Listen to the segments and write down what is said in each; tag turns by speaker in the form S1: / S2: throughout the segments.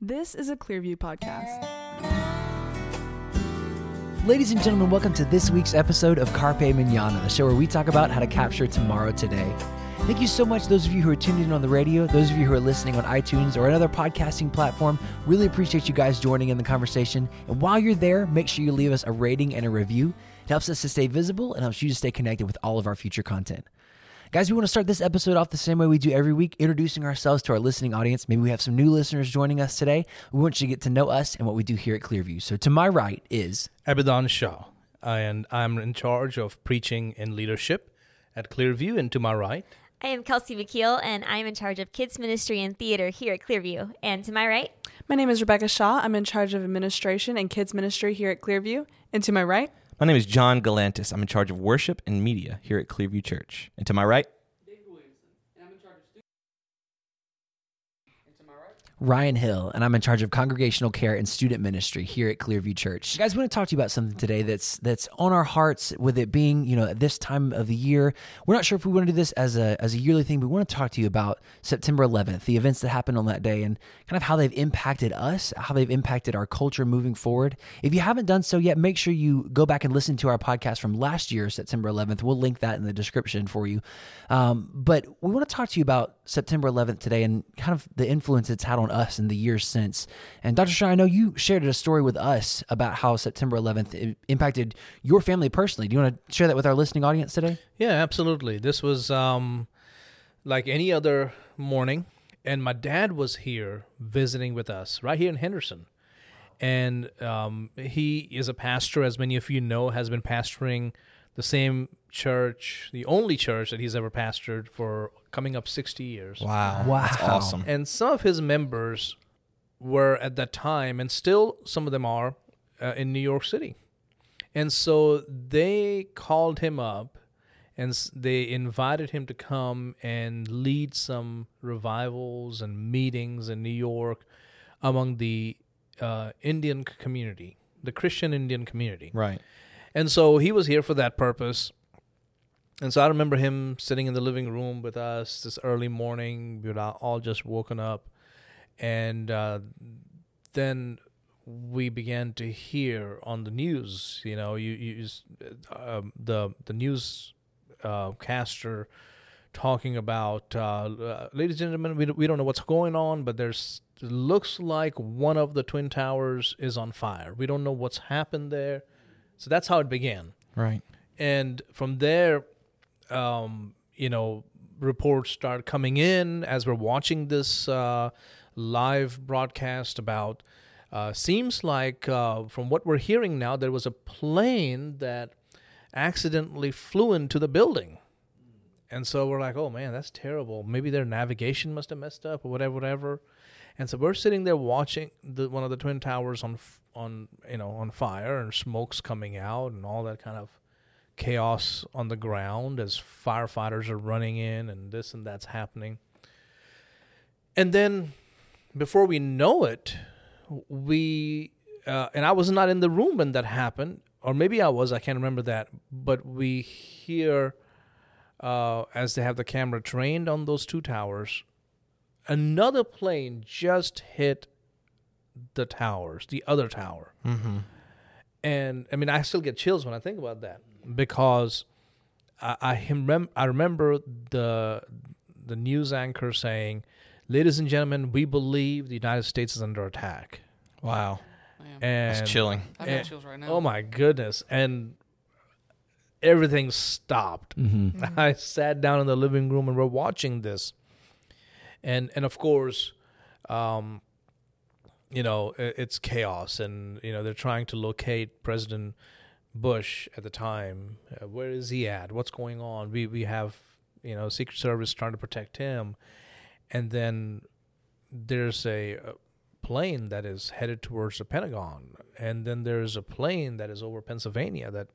S1: This is a Clearview podcast.
S2: Ladies and gentlemen, welcome to this week's episode of Carpe Manana, the show where we talk about how to capture tomorrow today. Thank you so much, those of you who are tuned in on the radio, those of you who are listening on iTunes or another podcasting platform. Really appreciate you guys joining in the conversation. And while you're there, make sure you leave us a rating and a review. It helps us to stay visible and helps you to stay connected with all of our future content. Guys, we want to start this episode off the same way we do every week, introducing ourselves to our listening audience. Maybe we have some new listeners joining us today. We want you to get to know us and what we do here at Clearview. So, to my right is
S3: Abidan Shah, and I'm in charge of preaching and leadership at Clearview. And to my right,
S4: I am Kelsey McKeel, and I'm in charge of kids ministry and theater here at Clearview. And to my right,
S1: My name is Rebecca Shah. I'm in charge of administration and kids ministry here at Clearview. And to my right,
S5: My name is John Galantis. I'm in charge of worship and media here at Clearview Church. And to my right,
S2: Ryan Hill, and I'm in charge of congregational care and student ministry here at Clearview Church. Guys, we want to talk to you about something today that's that's on our hearts. With it being, you know, at this time of the year, we're not sure if we want to do this as a as a yearly thing, but we want to talk to you about September 11th, the events that happened on that day, and kind of how they've impacted us, how they've impacted our culture moving forward. If you haven't done so yet, make sure you go back and listen to our podcast from last year, September 11th. We'll link that in the description for you. Um, but we want to talk to you about September 11th today and kind of the influence it's had on us in the years since. And Dr. Shah, I know you shared a story with us about how September 11th impacted your family personally. Do you want to share that with our listening audience today?
S3: Yeah, absolutely. This was um, like any other morning, and my dad was here visiting with us right here in Henderson. And um, he is a pastor, as many of you know, has been pastoring the same church, the only church that he's ever pastored for coming up 60 years.
S5: wow,
S2: Wow.
S5: that's awesome.
S3: And some of his members were at that time, and still some of them are uh, in New York City. And so they called him up and they invited him to come and lead some revivals and meetings in New York among the uh, Indian community, the Christian Indian community.
S5: Right.
S3: And so he was here for that purpose. And so I remember him sitting in the living room with us this early morning. We had all just woken up. And uh, then we began to hear on the news, you know, you, you um, the the news uh, caster talking about, uh, uh, ladies and gentlemen, we, don't- we don't know what's going on, but there's looks like one of the twin towers is on fire. We don't know what's happened there. So that's how it began
S5: Right.
S3: and from there um, you know reports start coming in as we're watching this uh, live broadcast about uh, seems like uh, from what we're hearing now there was a plane that accidentally flew into the building. And so we're like oh man that's terrible. Maybe their navigation must have messed up or whatever whatever. And so we're sitting there watching the one of the twin towers on on you know on fire and smoke's coming out and all that kind of chaos on the ground as firefighters are running in and this and that's happening. And then before we know it, we uh, and I was not in the room when that happened, or maybe I was, I can't remember that, but we hear uh, as they have the camera trained on those two towers, another plane just hit the towers, the other tower.
S5: Mm-hmm.
S3: And I mean, I still get chills when I think about that because I I, him rem- I remember the the news anchor saying, "Ladies and gentlemen, we believe the United States is under attack."
S5: Wow.
S6: Man,
S3: And
S5: That's chilling.
S6: I got
S3: and-
S6: chills right now.
S3: Oh my goodness! And everything stopped.
S2: Mm-hmm.
S3: I sat down in the living room and we're watching this, and and of course, um, you know, it's chaos, and you know they're trying to locate President Bush at the time. Uh, where is he at? What's going on? We we have you know Secret Service trying to protect him, and then there's a, a plane that is headed towards the Pentagon, and then there's a plane that is over Pennsylvania that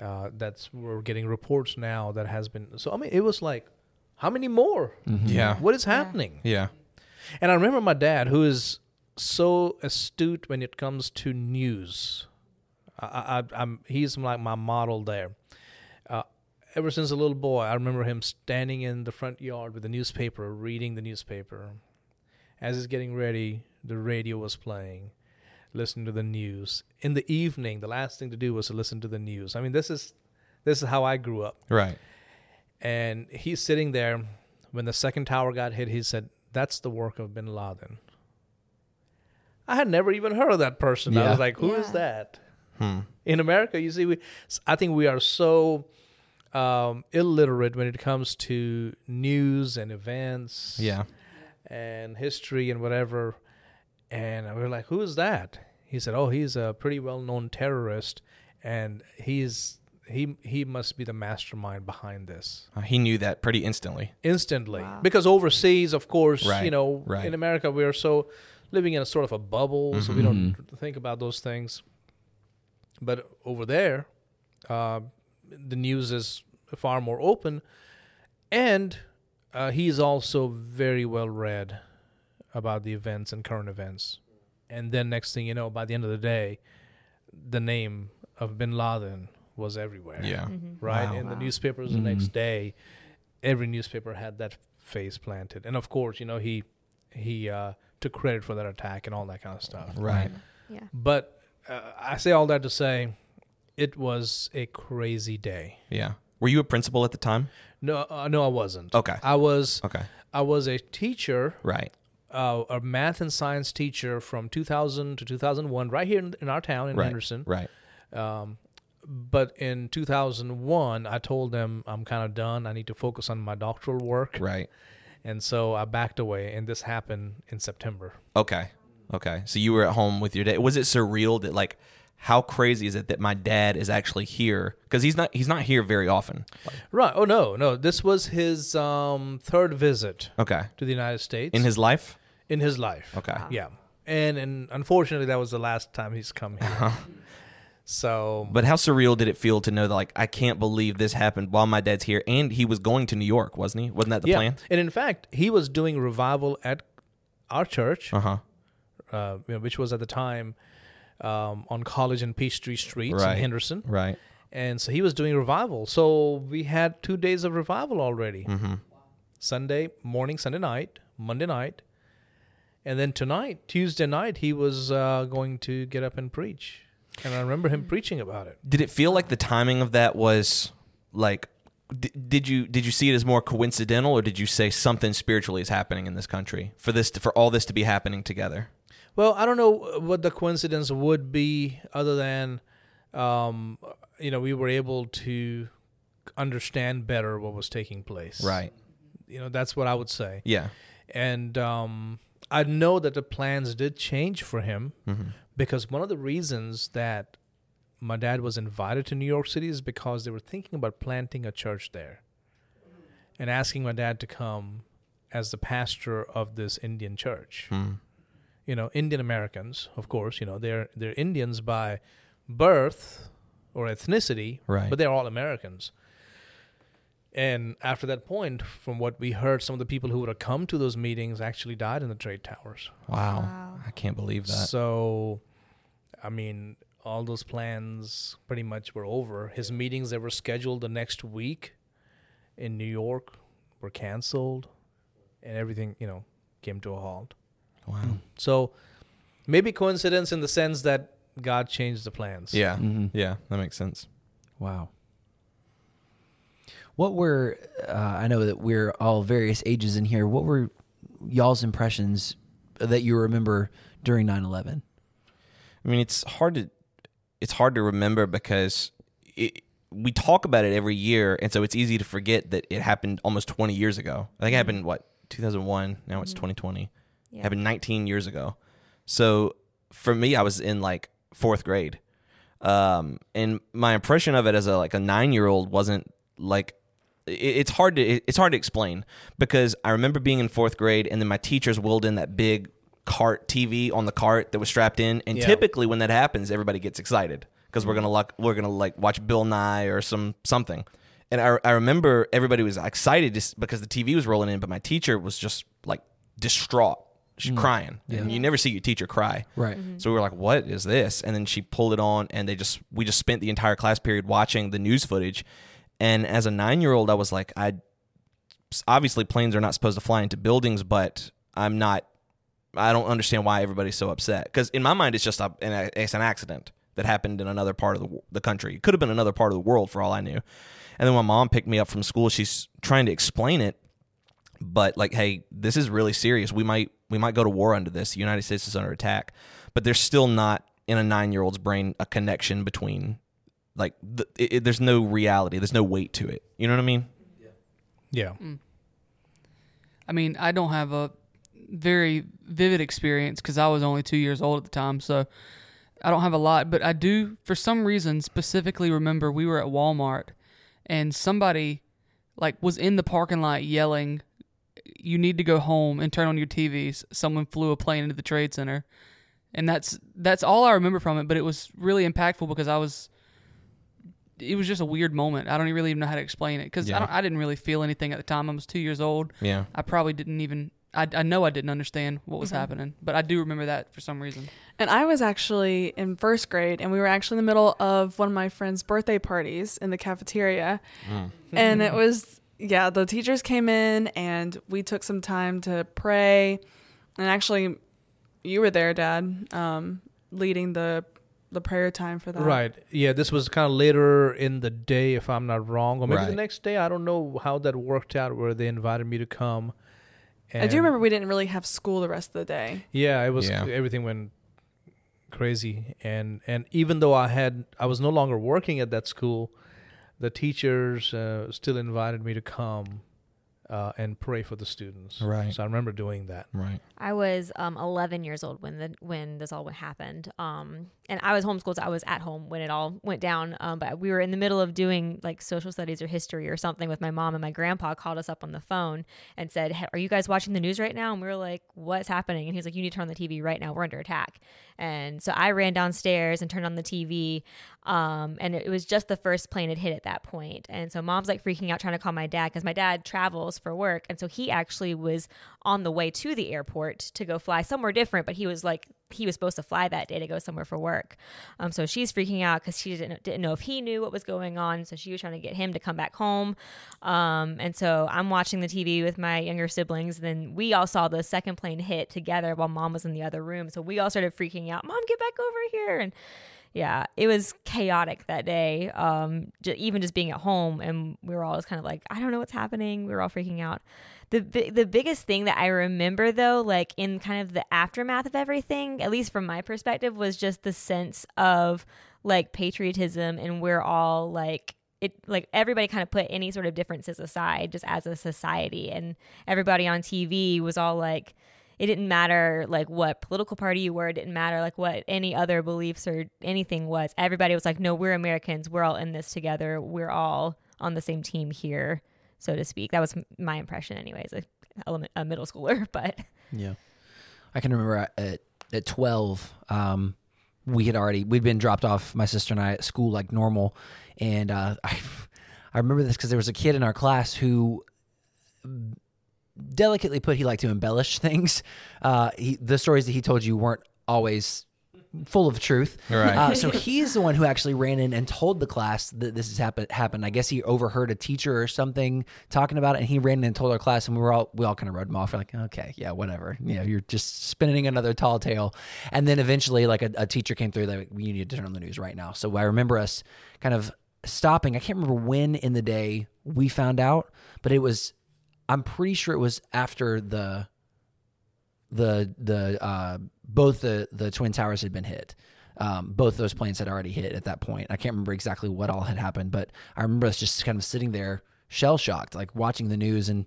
S3: uh, that's we're getting reports now that has been. So I mean, it was like, how many more?
S5: Yeah.
S3: What is happening?
S5: Yeah.
S3: And I remember my dad, who is so astute when it comes to news. I, I, I'm he's like my model there. Uh, ever since a little boy, I remember him standing in the front yard with the newspaper, reading the newspaper, as he's getting ready the radio was playing, listening to the news. In the evening, the last thing to do was to listen to the news. I mean, this is this is how I grew up.
S5: Right.
S3: And he's sitting there when the second tower got hit. He said, "That's the work of Bin Laden." I had never even heard of that person. I was like, "Who is
S4: Yeah.
S3: that?"
S5: Hmm.
S3: in America, you see, we, I think we are so um, illiterate when it comes to news and events
S5: Yeah.
S3: and history and whatever. And we're like, who is that? He said, oh, he's a pretty well known terrorist, and he's he he must be the mastermind behind this
S5: Uh, He knew that pretty instantly.
S3: instantly
S4: Wow.
S3: because overseas of course
S5: Right,
S3: you know
S5: right.
S3: in america we are so living in a sort of a bubble so we don't think about those things but over there uh, the news is far more open and uh, he's also very well read about the events and current events and then next thing you know by the end of the day the name of bin laden was everywhere
S5: Yeah.
S3: right?
S2: Wow.
S3: In the
S4: Wow.
S3: newspapers the next day, every newspaper had that face planted, and of course, you know he he uh, took credit for that attack and all that kind of stuff.
S5: Right.
S4: Yeah.
S3: But uh, I say all that to say, it was a crazy day.
S5: Yeah. Were you a principal at the time?
S3: No, uh, no, I wasn't.
S5: Okay.
S3: I was
S5: Okay.
S3: I was a teacher,
S5: Right.
S3: uh, a math and science teacher from 2000 to 2001, right here in, in our town in
S5: Right.
S3: Henderson.
S5: Right.
S3: Um, but in 2001, I told them I'm kind of done. I need to focus on my doctoral work.
S5: Right.
S3: And so I backed away, and this happened in September.
S5: Okay. Okay. So you were at home with your dad. Was it surreal that like how crazy is it that my dad is actually here? Because he's not he's not here very often.
S3: Right. Oh, no, no. This was his um, third visit
S5: Okay.
S3: to the United States
S5: In his life?
S3: in his life.
S5: Okay.
S3: Yeah. And, and unfortunately, that was the last time he's come here. so,
S5: But how surreal did it feel to know that like I can't believe this happened while my dad's here and he was going to New York, wasn't he? Wasn't that the
S3: yeah.
S5: plan?
S3: And in fact, he was doing revival at our church.
S5: Uh-huh.
S3: Uh, you know, which was at the time um, on College and Peachtree Streets
S5: Right.
S3: in Henderson.
S5: Right.
S3: And so he was doing revival. So we had two days of revival already
S5: Mm-hmm.
S3: Sunday morning, Sunday night, Monday night. And then tonight, Tuesday night, he was uh, going to get up and preach. And I remember him preaching about it.
S5: Did it feel like the timing of that was like d- did you did you see it as more coincidental or did you say something spiritually is happening in this country for this to, for all this to be happening together?
S3: Well, I don't know what the coincidence would be other than, um, you know, we were able to understand better what was taking place.
S5: Right.
S3: You know, that's what I would say.
S5: Yeah.
S3: And um, I know that the plans did change for him
S5: Mm-hmm.
S3: because one of the reasons that my dad was invited to New York City is because they were thinking about planting a church there and asking my dad to come as the pastor of this Indian church.
S5: Hmm.
S3: You know, Indian Americans, of course, you know, they're they're Indians by birth or ethnicity,
S5: Right.
S3: but they're all Americans. And after that point, from what we heard, some of the people who would have come to those meetings actually died in the trade towers.
S5: Wow.
S4: Wow.
S5: I can't believe that.
S3: So, I mean, all those plans pretty much were over. His meetings that were scheduled the next week in New York were canceled, and everything, you know, came to a halt.
S5: Wow.
S3: So, maybe coincidence in the sense that God changed the plans.
S5: Yeah.
S2: Mhm.
S5: Yeah, that makes sense.
S2: Wow. What were uh, I know that we're all various ages in here. What were y'all's impressions that you remember during 9/11?
S5: I mean, it's hard to it's hard to remember because it, we talk about it every year, and so it's easy to forget that it happened almost 20 years ago. I think it happened what 2001. Now it's 2020.
S4: Yeah.
S5: happened 19 years ago. So for me, I was in like fourth grade, um, and my impression of it as a like a nine year old wasn't like it, it's hard to it- it's hard to explain because I remember being in fourth grade, and then my teachers wheeled in that big cart TV on the cart that was strapped in, and
S3: Yeah.
S5: typically when that happens, everybody gets excited because we're gonna like we're gonna like watch Bill Nye or some something. And I, I remember everybody was excited just because the TV was rolling in, but my teacher was just like distraught. She's mm. crying. And you never see your teacher cry.
S2: Right. Mm-hmm.
S5: So we were like, "What is this?" And then she pulled it on, and they just we just spent the entire class period watching the news footage. And as a nine year old, I was like, "I obviously planes are not supposed to fly into buildings, but I'm not I don't understand why everybody's so upset. Because in my mind, it's just a, an, it's an accident that happened in another part of the, the country. It could have been another part of the world for all I knew. And then my mom picked me up from school, she's trying to explain it, but like, hey, this is really serious. We might we might go to war under this. The United States is under attack, but there's still not in a nine year old's brain a connection between like the, it, it- there's no reality. There's no weight to it. You know what I mean?
S3: Yeah. Mm.
S6: I mean, I don't have a very vivid experience because I was only two years old at the time, so I don't have a lot. But I do, for some reason, specifically remember we were at Walmart and somebody like was in the parking lot yelling, "You need to go home and turn on your TVs." Someone flew a plane into the trade center, and that's that's all I remember from it. But it was really impactful because I was. It was just a weird moment. I don't really even know how to explain it because
S5: Yeah.
S6: I, don't- I didn't really feel anything at the time. I was two years old.
S5: Yeah.
S6: I probably didn't even. I, I know I didn't understand what was mm-hmm. happening, but I do remember that for some reason.
S1: And I was actually in first grade, and we were actually in the middle of one of my friend's birthday parties in the cafeteria. Mm. And it was, yeah, the teachers came in, and we took some time to pray. And actually, you were there, Dad, um, leading the the prayer time for that.
S3: Right. Yeah, this was kind of later in the day, if I'm not wrong, or maybe the next day. I don't know how that worked out, where they invited me to come.
S1: I do remember we didn't really have school the rest of the day.
S3: Yeah, it was
S5: Yeah.
S3: everything went crazy, and and even though I had I was no longer working at that school, the teachers uh, still invited me to come uh, and pray for the students.
S5: Right.
S3: So I remember doing that.
S5: Right.
S4: I was um, 11 years old when the when this all happened, um, and I was homeschooled. So I was at home when it all went down. Um, but we were in the middle of doing like social studies or history or something with my mom, and my grandpa called us up on the phone and said, "Hey, "Are you guys watching the news right now?" And we were like, "What's happening?" And he's like, "You need to turn on the TV right now. We're under attack." And so I ran downstairs and turned on the TV, um, and it was just the first plane had hit at that point. And so mom's like freaking out, trying to call my dad because my dad travels for work, and so he actually was on the way to the airport to go fly somewhere different, but he was like he was supposed to fly that day to go somewhere for work. Um, so she's freaking out because she didn't didn't know if he knew what was going on. So she was trying to get him to come back home. Um, and so I'm watching the TV with my younger siblings. And then we all saw the second plane hit together while mom was in the other room. So we all started freaking out. Mom, get back over here! And yeah, it was chaotic that day. Um, j- even just being at home, and we were all just kind of like, I don't know what's happening. We were all freaking out. The bi- the biggest thing that I remember though, like in kind of the aftermath of everything, at least from my perspective, was just the sense of like patriotism, and we're all like. It like everybody kind of put any sort of differences aside just as a society and everybody on TV was all like it didn't matter like what political party you were it didn't matter like what any other beliefs or anything was. Everybody was like no we're americans. We're all in this together. We're all on the same team here so to speak. That was my impression anyways a, element, a middle schooler but
S2: Yeah. I can remember at at 12 um we had already we'd been dropped off my sister and I at school like normal. And uh I I remember this cuz there was a kid in our class who delicately put he liked to embellish things. Uh he, the stories that he told you weren't always full of truth.
S5: Right.
S2: Uh, so he's the one who actually ran in and told the class that this has happened. Happened. I guess he overheard a teacher or something talking about it, and he ran in and told our class, and we were all we all kind of wrote him off. We're like, okay, yeah, whatever. You know, you're just spinning another tall tale. And then eventually, like a, a teacher came through, like, you need to turn on the news right now. So I remember us kind of stopping. I can't remember when in the day we found out, but it was. I'm pretty sure it was after the the the uh, both the the twin towers had been hit. Um, both those planes had already hit at that point. I can't remember exactly what all had happened, but I remember us just kind of sitting there, shell shocked, like watching the news and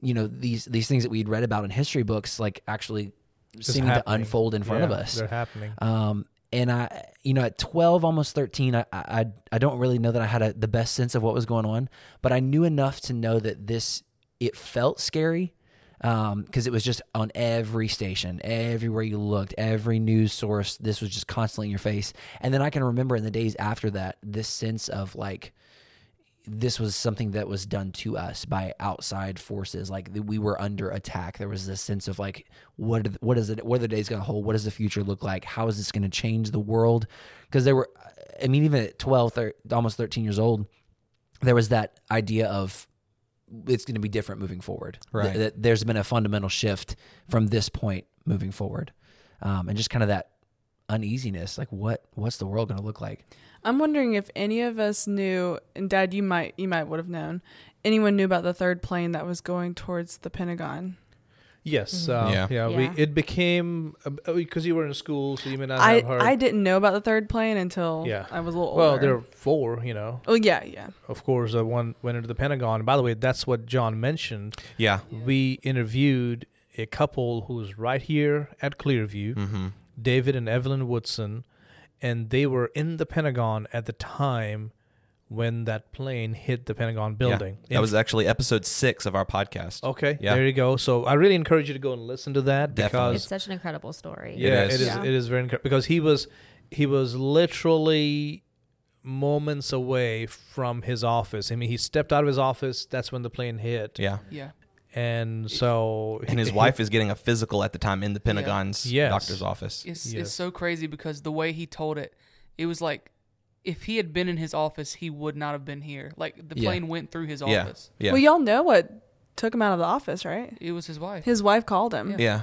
S2: you know these these things that we'd read about in history books, like actually
S3: Just
S2: seeming to unfold in front of us.
S3: They're happening.
S2: Um, and I, you know, at 12, almost 13, I, I, I don't really know that I had a, the best sense of what was going on, but I knew enough to know that this, it felt scary. Um, cause it was just on every station, everywhere you looked, every news source, this was just constantly in your face. And then I can remember in the days after that, this sense of like, this was something that was done to us by outside forces. Like we were under attack. There was this sense of like, what what is it? What are the days going to hold? What does the future look like? How is this going to change the world? Because there were, I mean, even at 12, thir- almost 13 years old, there was that idea of it's going to be different moving forward.
S5: Right.
S2: Th- that there's been a fundamental shift from this point moving forward, um, and just kind of that uneasiness. Like, what what's the world going to look like?
S1: I'm wondering if any of us knew, and Dad, you might you might would have known. Anyone knew about the third plane that was going towards the Pentagon?
S3: Yes.
S4: Mhm.
S3: Uh,
S5: Yeah.
S3: yeah.
S4: Yeah.
S3: We it became because you were in school, so you may not
S1: I
S3: have heard.
S1: I didn't know about the third plane until
S3: Yeah.
S1: I was a little older.
S3: well, there are four. You know,
S1: Oh yeah, yeah.
S3: of course, uh, one went into the Pentagon. By the way, that's what John mentioned.
S5: Yeah.
S3: We interviewed a couple who's right here at Clearview,
S5: Mm-hmm.
S3: David and Evelyn Woodson, and they were in the Pentagon at the time when that plane hit the Pentagon building.
S5: That was actually episode six of our podcast.
S3: okay.
S5: Yeah.
S3: There you go. So I really encourage you to go and listen to that
S5: Definitely.
S4: It's
S3: because
S4: such an incredible story.
S3: yeah,
S5: is.
S3: it is.
S1: Yeah.
S3: It is very encouraging because he was he was literally moments away from his office. I mean, he stepped out of his office. That's when the plane hit.
S5: Yeah.
S6: Yeah.
S3: And so
S5: And his
S3: he-
S5: wife is getting a physical at the time in the Pentagon's
S3: Yes.
S5: doctor's office.
S6: It's
S3: Yes.
S6: it's so crazy because the way he told it, it was like if he had been in his office, he would not have been here. Like the
S2: Yeah.
S6: plane went through his
S5: Yeah.
S6: office.
S5: Yeah.
S1: Well, y'all know what took him out of the office, right?
S6: It was his wife.
S1: His wife called him,
S6: Yeah.
S5: yeah.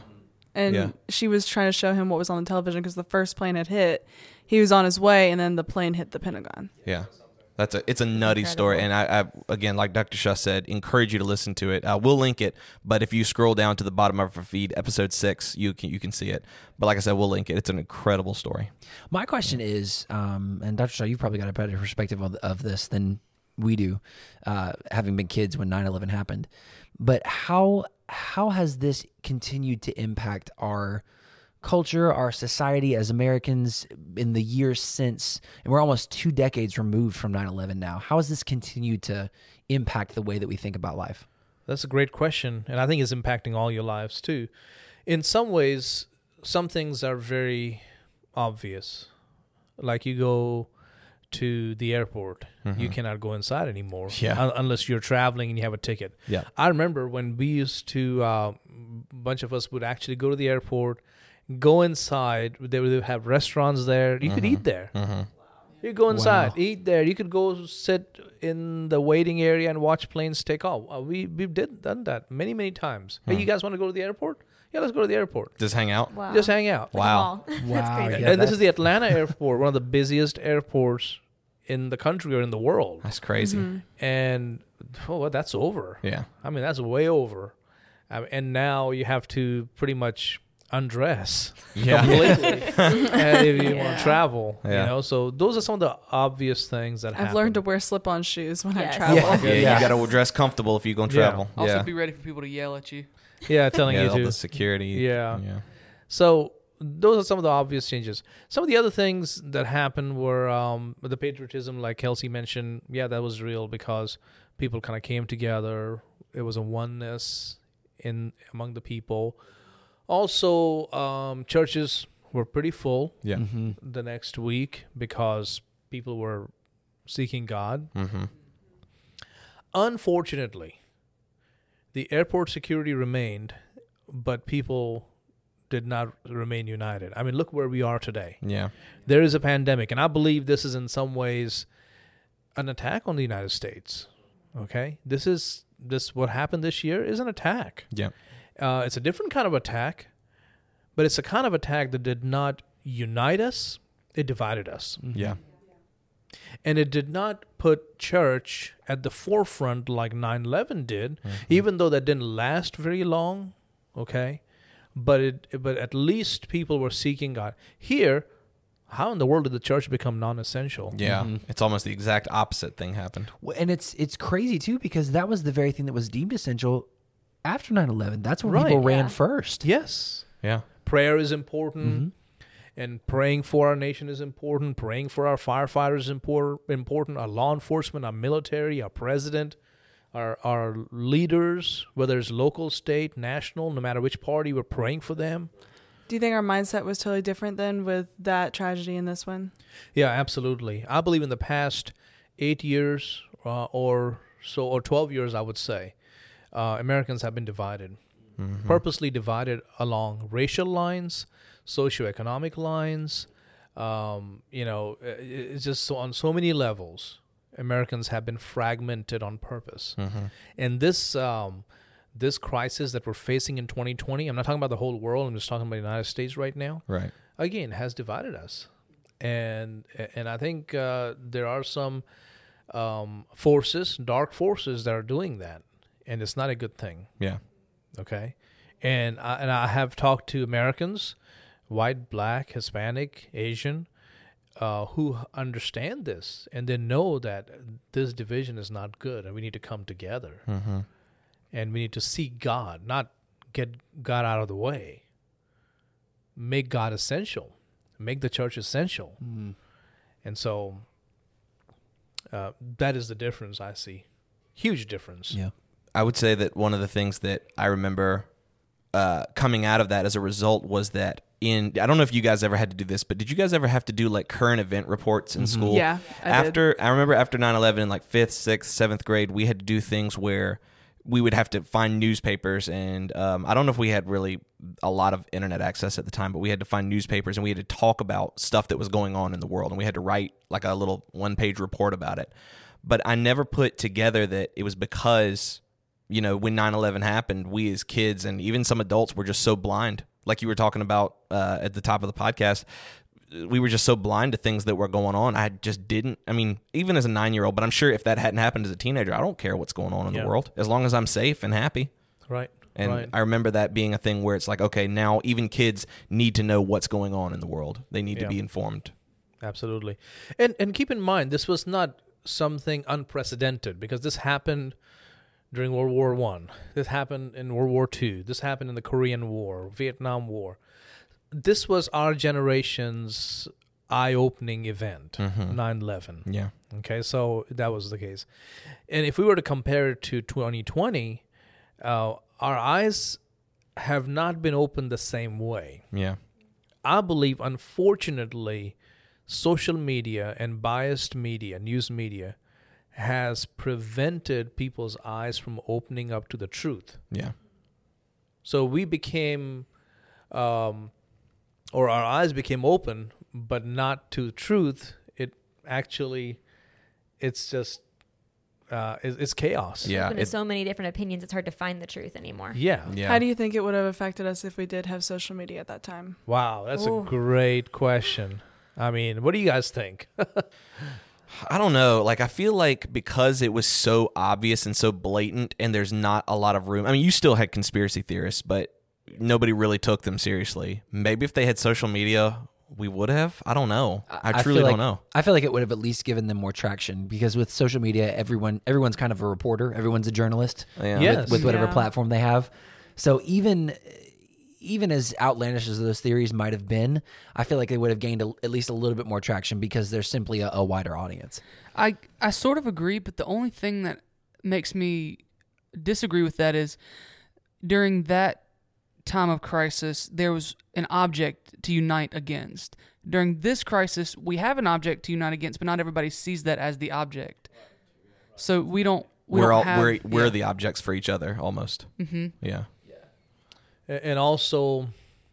S1: and
S5: Yeah.
S1: she was trying to show him what was on the television because the first plane had hit. He was on his way, and then the plane hit the Pentagon.
S5: Yeah. That's a it's a nutty story, and I, I again, like Dr. Shah said, encourage you to listen to it. Uh, we'll link it, but if you scroll down to the bottom of our feed, episode six, you can you can see it. But like I said, we'll link it. It's an incredible story.
S2: My question is, um, and Dr. Shah, you've probably got a better perspective of, of this than we do, uh, having been kids when 9-11 happened. But how how has this continued to impact our culture, our society as Americans in the years since, and we're almost two decades removed from 9-11 now. How has this continued to impact the way that we think about life?
S3: That's a great question, and I think it's impacting all your lives too. In some ways, some things are very obvious. Like you go to the airport, you cannot go inside anymore
S5: Yeah.
S3: un- unless you're traveling and you have a ticket.
S5: Yeah.
S3: I remember when we used to, uh, a bunch of us would actually go to the airport, go inside. They would have restaurants there. You could eat there.
S5: Mm-hmm.
S3: You go inside,
S2: Wow.
S3: eat there. You could go sit in the waiting area and watch planes take off. Uh, we we did done that many many times. Hey, you guys want to go to the airport? Yeah, let's go to the airport.
S5: Just hang out.
S4: Wow.
S3: Just hang out.
S4: Like
S5: Wow.
S4: mall. That's
S2: Wow,
S4: crazy.
S2: yeah.
S3: and this is the Atlanta airport, one of the busiest airports in the country or in the world.
S5: That's crazy.
S3: And oh, well, that's over.
S5: Yeah.
S3: I mean, that's way over. Um, and now you have to pretty much undress
S5: Yeah.
S3: completely if you want to travel.
S5: Yeah.
S3: You know, so those are some of the obvious things that
S1: I've
S3: happen.
S1: learned to wear slip-on shoes when
S4: Yes.
S1: I travel.
S2: Yeah.
S5: Yeah,
S2: Yeah.
S5: you got to dress comfortable if you're going to
S3: Yeah.
S5: travel.
S6: Also, be ready for people to yell at you.
S3: yeah, telling
S5: yeah,
S3: you
S5: all
S3: to.
S5: the security.
S3: Yeah.
S5: Yeah.
S3: So those are some of the obvious changes. Some of the other things that happened were um, the patriotism, like Kelsey mentioned. Yeah, that was real because people kind of came together. It was a oneness in among the people. Also, um, churches were pretty full
S5: Yeah.
S2: Mm-hmm.
S3: the next week because people were seeking God.
S5: Mm-hmm.
S3: Unfortunately, the airport security remained, but people did not remain united. I mean, look where we are today.
S5: Yeah.
S3: There is a pandemic, and I believe this is in some ways an attack on the United States. Okay, this is this what happened this year is an attack.
S5: Yeah.
S3: Uh, it's a different kind of attack, but it's a kind of attack that did not unite us; it divided us
S5: Yeah.
S3: and it did not put church at the forefront like 9/11 did even though that didn't last very long okay but it but at least people were seeking God here how in the world did the church become non-essential
S5: Yeah.
S2: Mhm.
S5: It's almost the exact opposite thing happened.
S2: Well, and it's it's crazy too because that was the very thing that was deemed essential after 9-11 that's when
S3: Right.
S2: people ran
S4: Yeah.
S2: first
S3: yes
S5: Yeah.
S3: prayer is important
S2: Mhm.
S3: and praying for our nation is important praying for our firefighters is impor- important our law enforcement our military our president our our leaders whether it's local state national no matter which party we're praying for them
S1: Do you think our mindset was totally different then with that tragedy and this one?
S3: yeah absolutely i believe in the past eight years uh, or so or 12 years i would say uh, americans have been divided
S5: Mhm.
S3: purposely divided along racial lines, socioeconomic lines. Um, you know, it's just so on so many levels. Americans have been fragmented on purpose,
S5: Mhm.
S3: and this um, this crisis that we're facing in 2020, I'm not talking about the whole world, I'm just talking about the United States right now,
S5: Right.
S3: again, has divided us. And and I think uh, there are some um, forces, dark forces that are doing that. And it's not a good thing.
S5: Yeah.
S3: Okay. And I, and I have talked to Americans, white, black, Hispanic, Asian, uh, who understand this and they know that this division is not good and we need to come together
S5: Mm-hmm.
S3: and we need to seek God, not get God out of the way. Make God essential, make the church essential. And so uh, that is the difference I see. Huge difference.
S2: Yeah.
S5: I would say that one of the things that I remember uh, coming out of that as a result was that in I don't know if you guys ever had to do this, but did you guys ever have to do like current event reports in school?
S1: Yeah, I did.
S5: after I remember after 9/11 in like 5th, 6th, 7th grade, we had to do things where we would have to find newspapers and um, I don't know if we had really a lot of internet access at the time, but we had to find newspapers and we had to talk about stuff that was going on in the world and we had to write like a little one-page report about it. But I never put together that it was because you know, when 9/11 happened, we as kids and even some adults were just so blind. Like you were talking about uh, at the top of the podcast, we were just so blind to things that were going on. I just didn't. I mean, even as a nine-year-old, but I'm sure if that hadn't happened as a teenager, I don't care what's going on in
S3: Yeah.
S5: the world as long as I'm safe and happy.
S3: Right.
S5: And
S3: right.
S5: I remember that being a thing where it's like, okay, now even kids need to know what's going on in the world. They need
S3: Yeah.
S5: to be informed.
S3: Absolutely. And and keep in mind this was not something unprecedented because this happened during World War 1. This happened in World War 2. This happened in the Korean War, Vietnam War. This was our generation's eye-opening event, 9/11.
S5: Yeah.
S3: Okay, so that was the case. And if we were to compare it to 2020, uh, our eyes have not been opened the same way.
S5: Yeah.
S3: I believe, unfortunately, social media and biased media, news media, has prevented people's eyes from opening up to the truth.
S5: Yeah.
S3: So we became, um, or our eyes became open, but not to truth. It actually, it's just, uh, it, it's chaos.
S5: Yeah.
S4: Open to
S5: it-
S4: so many different opinions, it's hard to find the truth anymore.
S3: Yeah.
S5: yeah.
S1: How do you think it would have affected us if we did have social media at that time?
S3: Wow, that's
S4: Ooh.
S3: a great question. I mean, what do you guys think?
S5: I don't know. Like I feel like because it was so obvious and so blatant and there's not a lot of room. I mean, you still had conspiracy theorists, but nobody really took them seriously. Maybe if they had social media, we would have. I don't know. I, truly
S2: feel
S5: don't
S2: like-
S5: know.
S2: I feel like it would have at least given them more traction because with social media, everyone everyone's kind of a reporter, everyone's a journalist
S5: Yeah.
S3: Yeah.
S2: with, with whatever
S1: Yeah.
S2: platform they have. So even even as outlandish as those theories might have been, I feel like they would have gained a, at least a little bit more traction because there's simply a, a wider audience.
S6: I I sort of agree, but the only thing that makes me disagree with that is during that time of crisis, there was an object to unite against. During this crisis, we have an object to unite against, but not everybody sees that as the object. So we don't. We
S5: We are
S6: don't
S5: all
S6: have,
S5: we're we're
S6: yeah.
S5: the objects for each other almost. Mm-hmm. Yeah.
S3: A- and also,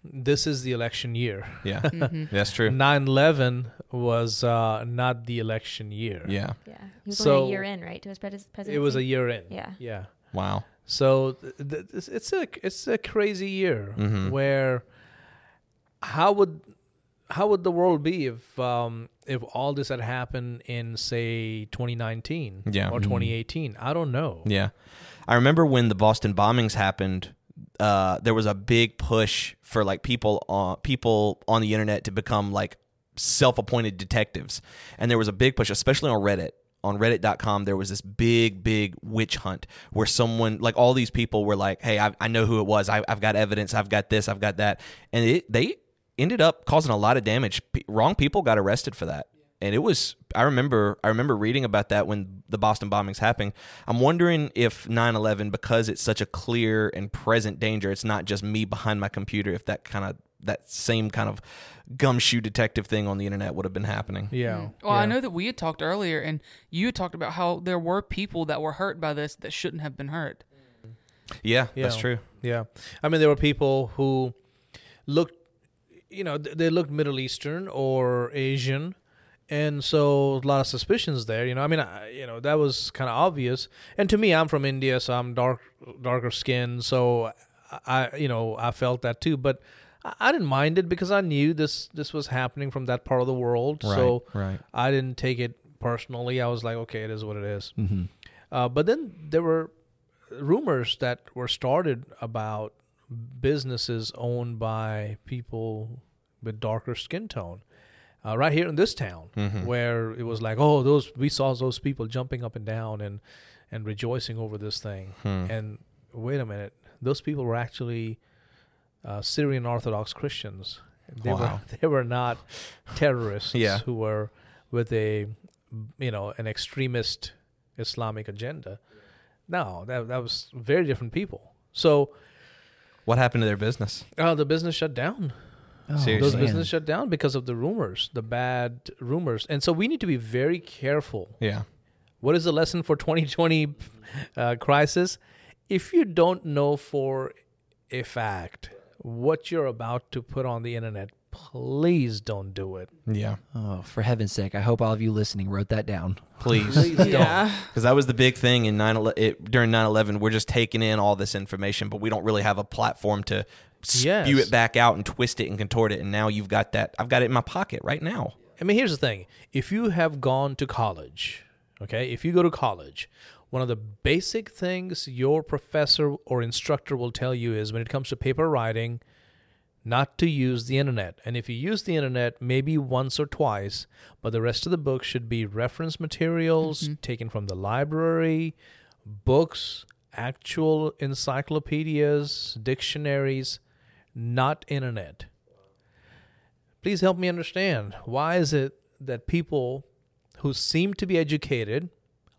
S3: this is the election year.
S5: Yeah.
S6: Mm-hmm.
S5: That's true.
S3: 9 11 was uh, not the election year.
S5: Yeah.
S4: Yeah. He was
S3: So-
S4: only a year in, right, to his pres- presidency?
S3: It was a year in.
S4: Yeah.
S3: Yeah.
S5: Wow.
S3: So th- th- it's- it's a it's a crazy year
S5: Mhm.
S3: where how would how would the world be if um, if all this had happened in say 2019
S5: Yeah.
S3: or
S5: Mhm.
S3: 2018? I don't know.
S5: Yeah. I remember when the Boston bombings happened, uh, there was a big push for like people on people on the internet to become like self-appointed detectives. And there was a big push, especially on Reddit. On reddit.com there was this big big witch hunt where someone like all these people were like, "Hey, I, I know who it was. I, I've got evidence. I've got this. I've got that." And it, they ended up causing a lot of damage. P- wrong people got arrested for that. And it was I remember I remember reading about that when the Boston bombings happened. I'm wondering if 9/11 because it's such a clear and present danger, it's not just me behind my computer if that kind of that same kind of gumshoe detective thing on the internet would have been happening.
S3: Yeah. Mm.
S6: Well, I know that we had talked earlier, and you had talked about how there were people that were hurt by this that shouldn't have been hurt.
S5: Yeah, that's true.
S3: Yeah, I mean there were people who looked, you know, they looked Middle Eastern or Asian, and so a lot of suspicions there. You know, I mean, I, you know, that was kind of obvious. And to me, I'm from India, so I'm dark, darker skin, so I, you know, I felt that too. But I, didn't mind it because I knew this this was happening from that part of the world. So
S2: right.
S3: I didn't take it personally. I was like, okay, it is what it is.
S2: Mm-hmm.
S3: Uh, but then there were rumors that were started about businesses owned by people with darker skin tone. Uh, right here in this town,
S5: Mhm.
S3: where it was like, oh, those we saw those people jumping up and down and and rejoicing over this thing.
S5: Hmm.
S3: And wait a minute, those people were actually uh, Syrian Orthodox Christians. They
S5: Wow.
S3: were they were not terrorists
S5: Yeah.
S3: who were with a you know an extremist Islamic agenda. No, that that was very different people. So
S5: What happened to their business?
S3: uh, the business shut down.
S2: Oh,
S5: Seriously.
S3: Those
S2: man.
S3: business shut down because of the rumors, the bad rumors, and so we need to be very careful.
S5: Yeah.
S3: What is the lesson for 2020 uh, crisis? If you don't know for a fact what you're about to put on the internet, please don't do it.
S5: Yeah.
S2: Oh, for heaven's sake! I hope all of you listening wrote that down.
S5: Please.
S3: Please don't.
S1: Yeah.
S5: Because that was the big thing in 9 it, during 9 11. We're just taking in all this information, but we don't really have a platform to spew
S3: Yes.
S5: it back out and twist it and contort it. And now you've got that. I've got it in my pocket right now.
S3: I mean, here's the thing: if you have gone to college, okay, if you go to college, one of the basic things your professor or instructor will tell you is when it comes to paper writing, not to use the internet. And if you use the internet, maybe once or twice, but the rest of the book should be reference materials mm-hmm. taken from the library, books, actual encyclopedias, dictionaries, not internet please help me understand why is it that people who seem to be educated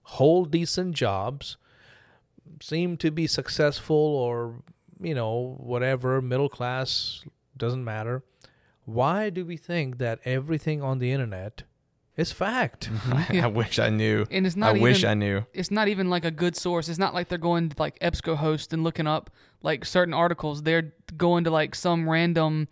S3: hold decent jobs seem to be successful or you know whatever middle class doesn't matter why do we think that everything on the internet is fact mm-hmm.
S5: I wish I knew.
S6: And it's not
S5: I
S6: not
S5: wish
S6: even-
S5: I knew.
S6: it's not even like a good source. It's not like they're going to like EBSCOhost and looking up like certain articles. They're going to like some random,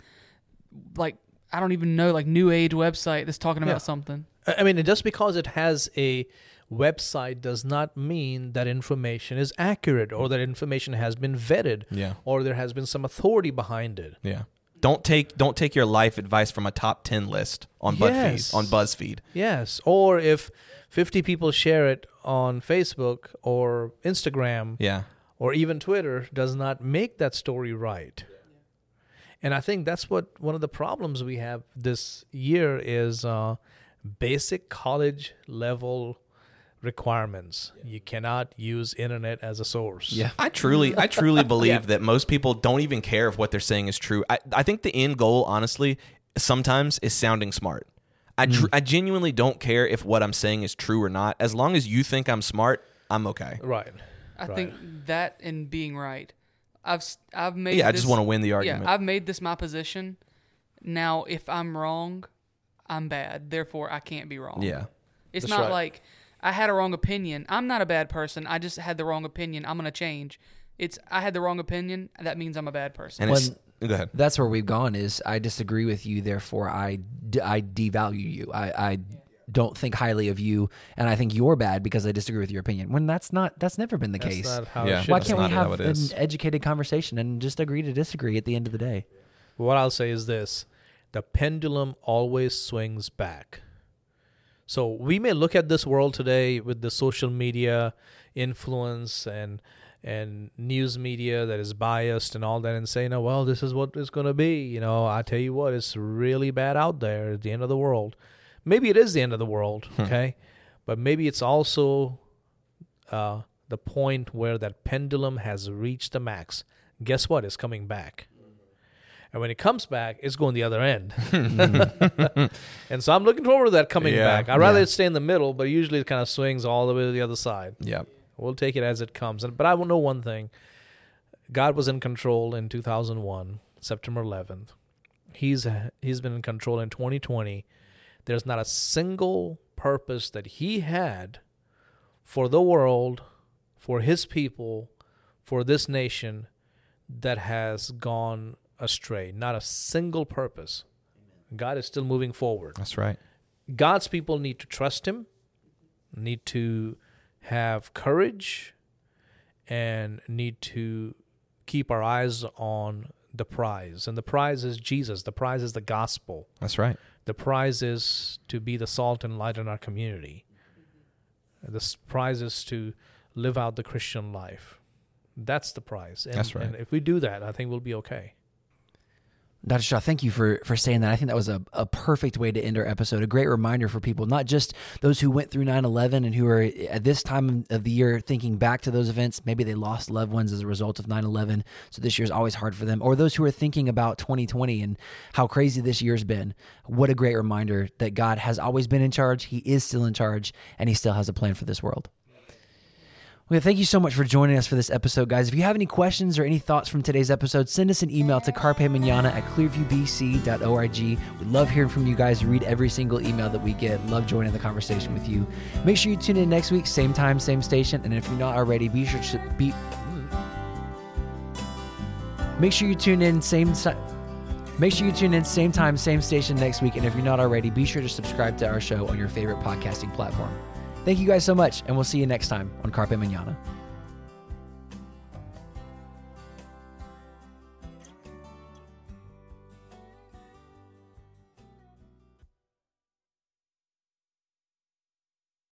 S6: like I don't even know, like New Age website that's talking about
S3: Yeah.
S6: something.
S3: I I mean, just because it has a website does not mean that information is accurate or that information has been vetted
S5: Yeah.
S3: or there has been some authority behind it.
S5: Yeah. Don't take don't take your life advice from a top 10 list on BuzzFeed.
S3: Yes.
S5: On BuzzFeed.
S3: Yes. Or if 50 people share it on Facebook or Instagram
S5: Yeah.
S3: or even Twitter, does not make that story right. And I think that's what one of the problems we have this year is uh, basic college level requirements. You cannot use internet as a source.
S2: Yeah.
S5: I truly, I truly believe that most people don't even care if what they're saying is true. I, I think the end goal, honestly, sometimes is sounding smart. I, tr- mm. I genuinely don't care if what I'm saying is true or not. As long as you think I'm smart, I'm okay.
S3: Right.
S6: I
S3: Right.
S6: think that and being right. I've s- I've made
S5: Yeah, I just want to win the argument.
S6: Yeah, I've made this my position. Now, if I'm wrong, I'm bad. Therefore, I can't be wrong.
S5: Yeah.
S6: It's
S3: That's
S6: not
S3: right.
S6: like I had a wrong opinion. I'm not a bad person. I just had the wrong opinion. I'm gonna change. It's I had the wrong opinion. That means I'm a bad person.
S5: And it's, go ahead.
S2: That's where we've gone. Is I disagree with you, therefore I, d- I devalue you. I, I don't think highly of you, and I think you're bad because I disagree with your opinion. When that's not that's never been the
S3: That's
S2: case.
S3: not how
S5: Yeah.
S3: it
S2: Why
S3: be.
S2: can't we
S5: not how
S2: have an
S5: is.
S2: educated conversation and just agree to disagree at the end of the day?
S3: What I'll say is this the pendulum always swings back. So we may look at this world today with the social media influence and and news media that is biased and all that and say, no, well, this is what it's going to be. You know, I tell you what, it's really bad out there at the end of the world. Maybe it is the end of the world, okay? But maybe it's also uh, the point where that pendulum has reached the max. Guess what? It's coming back. And when it comes back, it's going the other end. and so I'm looking forward to that coming
S5: Yeah,
S3: back. I'd rather
S2: yeah.
S3: it stay in the middle, but usually it kind of swings all the way to the other side.
S5: Yeah.
S3: We'll take it as it comes. And but I will know one thing. God was in control in 2001, September 11th. He's he's been in control in 2020. There's not a single purpose that he had for the world, for his people, for this nation that has gone astray. Not a single purpose. God is still moving forward.
S5: That's right.
S3: God's people need to trust Him, need to have courage, and need to keep our eyes on the prize. And the prize is Jesus, the prize is the gospel.
S5: That's right.
S3: The prize is to be the salt and light in our community. The prize is to live out the Christian life. That's the prize. And,
S5: That's right.
S3: And if we do that, I think we'll be okay.
S2: Dr. Shah, thank you for for saying that. I think that was a, a perfect way to end our episode. A great reminder for people, not just those who went through 9 11 and who are at this time of the year thinking back to those events. Maybe they lost loved ones as a result of 9 11. So this year is always hard for them. Or those who are thinking about 2020 and how crazy this year's been. What a great reminder that God has always been in charge. He is still in charge and He still has a plan for this world. Well, thank you so much for joining us for this episode, guys. If you have any questions or any thoughts from today's episode, send us an email to carpemanana at clearviewbc.org. We love hearing from you guys. Read every single email that we get. Love joining the conversation with you. Make sure you tune in next week, same time, same station. And if you're not already, be sure to be. Make sure you tune in same Make sure you tune in same time, same station next week. And if you're not already, be sure to subscribe to our show on your favorite podcasting platform. Thank you guys so much, and we'll see you next time on Carpe Manana.